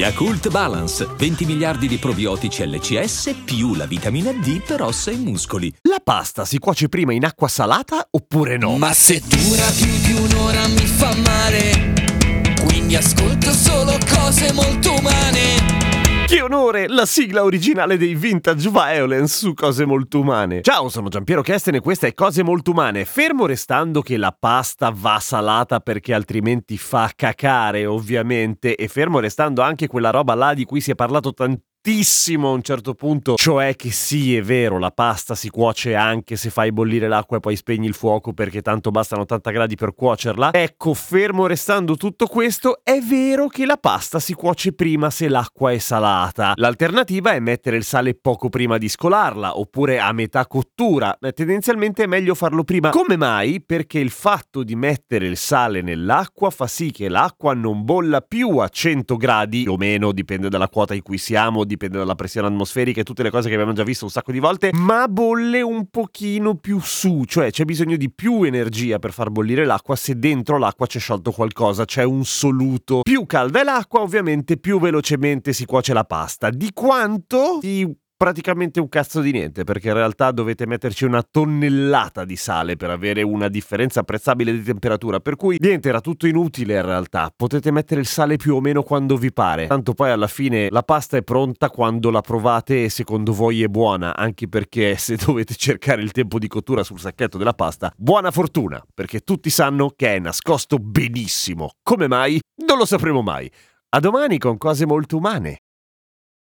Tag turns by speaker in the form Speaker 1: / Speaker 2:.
Speaker 1: Yakult Balance, 20 miliardi di probiotici LCS più la vitamina D per ossa e muscoli.
Speaker 2: La pasta si cuoce prima in acqua salata oppure no?
Speaker 3: Ma se dura più di un'ora mi fa male,
Speaker 2: Che onore! La sigla originale dei Vintage Violence su Cose Molto Umane. Ciao, sono Giampiero Kesten e questa è Cose Molto Umane. Fermo restando che la pasta va salata perché altrimenti fa cacare, ovviamente, e fermo restando anche quella roba là di cui si è parlato tantissimo a un certo punto, cioè che sì, è vero, la pasta si cuoce anche se fai bollire l'acqua e poi spegni il fuoco perché tanto bastano 80 gradi per cuocerla. Ecco, fermo restando tutto questo, è vero che la pasta si cuoce prima se l'acqua è salata. L'alternativa è mettere il sale poco prima di scolarla, oppure a metà cottura. Tendenzialmente è meglio farlo prima. Come mai? Perché il fatto di mettere il sale nell'acqua fa sì che l'acqua non bolla più a 100 gradi, o meno, dipende dalla quota in cui siamo, dipende dalla pressione atmosferica e tutte le cose che abbiamo già visto un sacco di volte, ma bolle un pochino più su, cioè c'è bisogno di più energia per far bollire l'acqua se dentro l'acqua c'è sciolto qualcosa, c'è un soluto. Più calda è l'acqua, ovviamente più velocemente si cuoce la pasta. Di quanto? Di praticamente un cazzo di niente, perché in realtà dovete metterci una tonnellata di sale per avere una differenza apprezzabile di temperatura, per cui niente, era tutto inutile in realtà. Potete mettere il sale più o meno quando vi pare, tanto poi alla fine la pasta è pronta quando la provate e secondo voi è buona, anche perché se dovete cercare il tempo di cottura sul sacchetto della pasta, buona fortuna, perché tutti sanno che è nascosto benissimo. Come mai? Non lo sapremo mai. A domani con cose molto umane.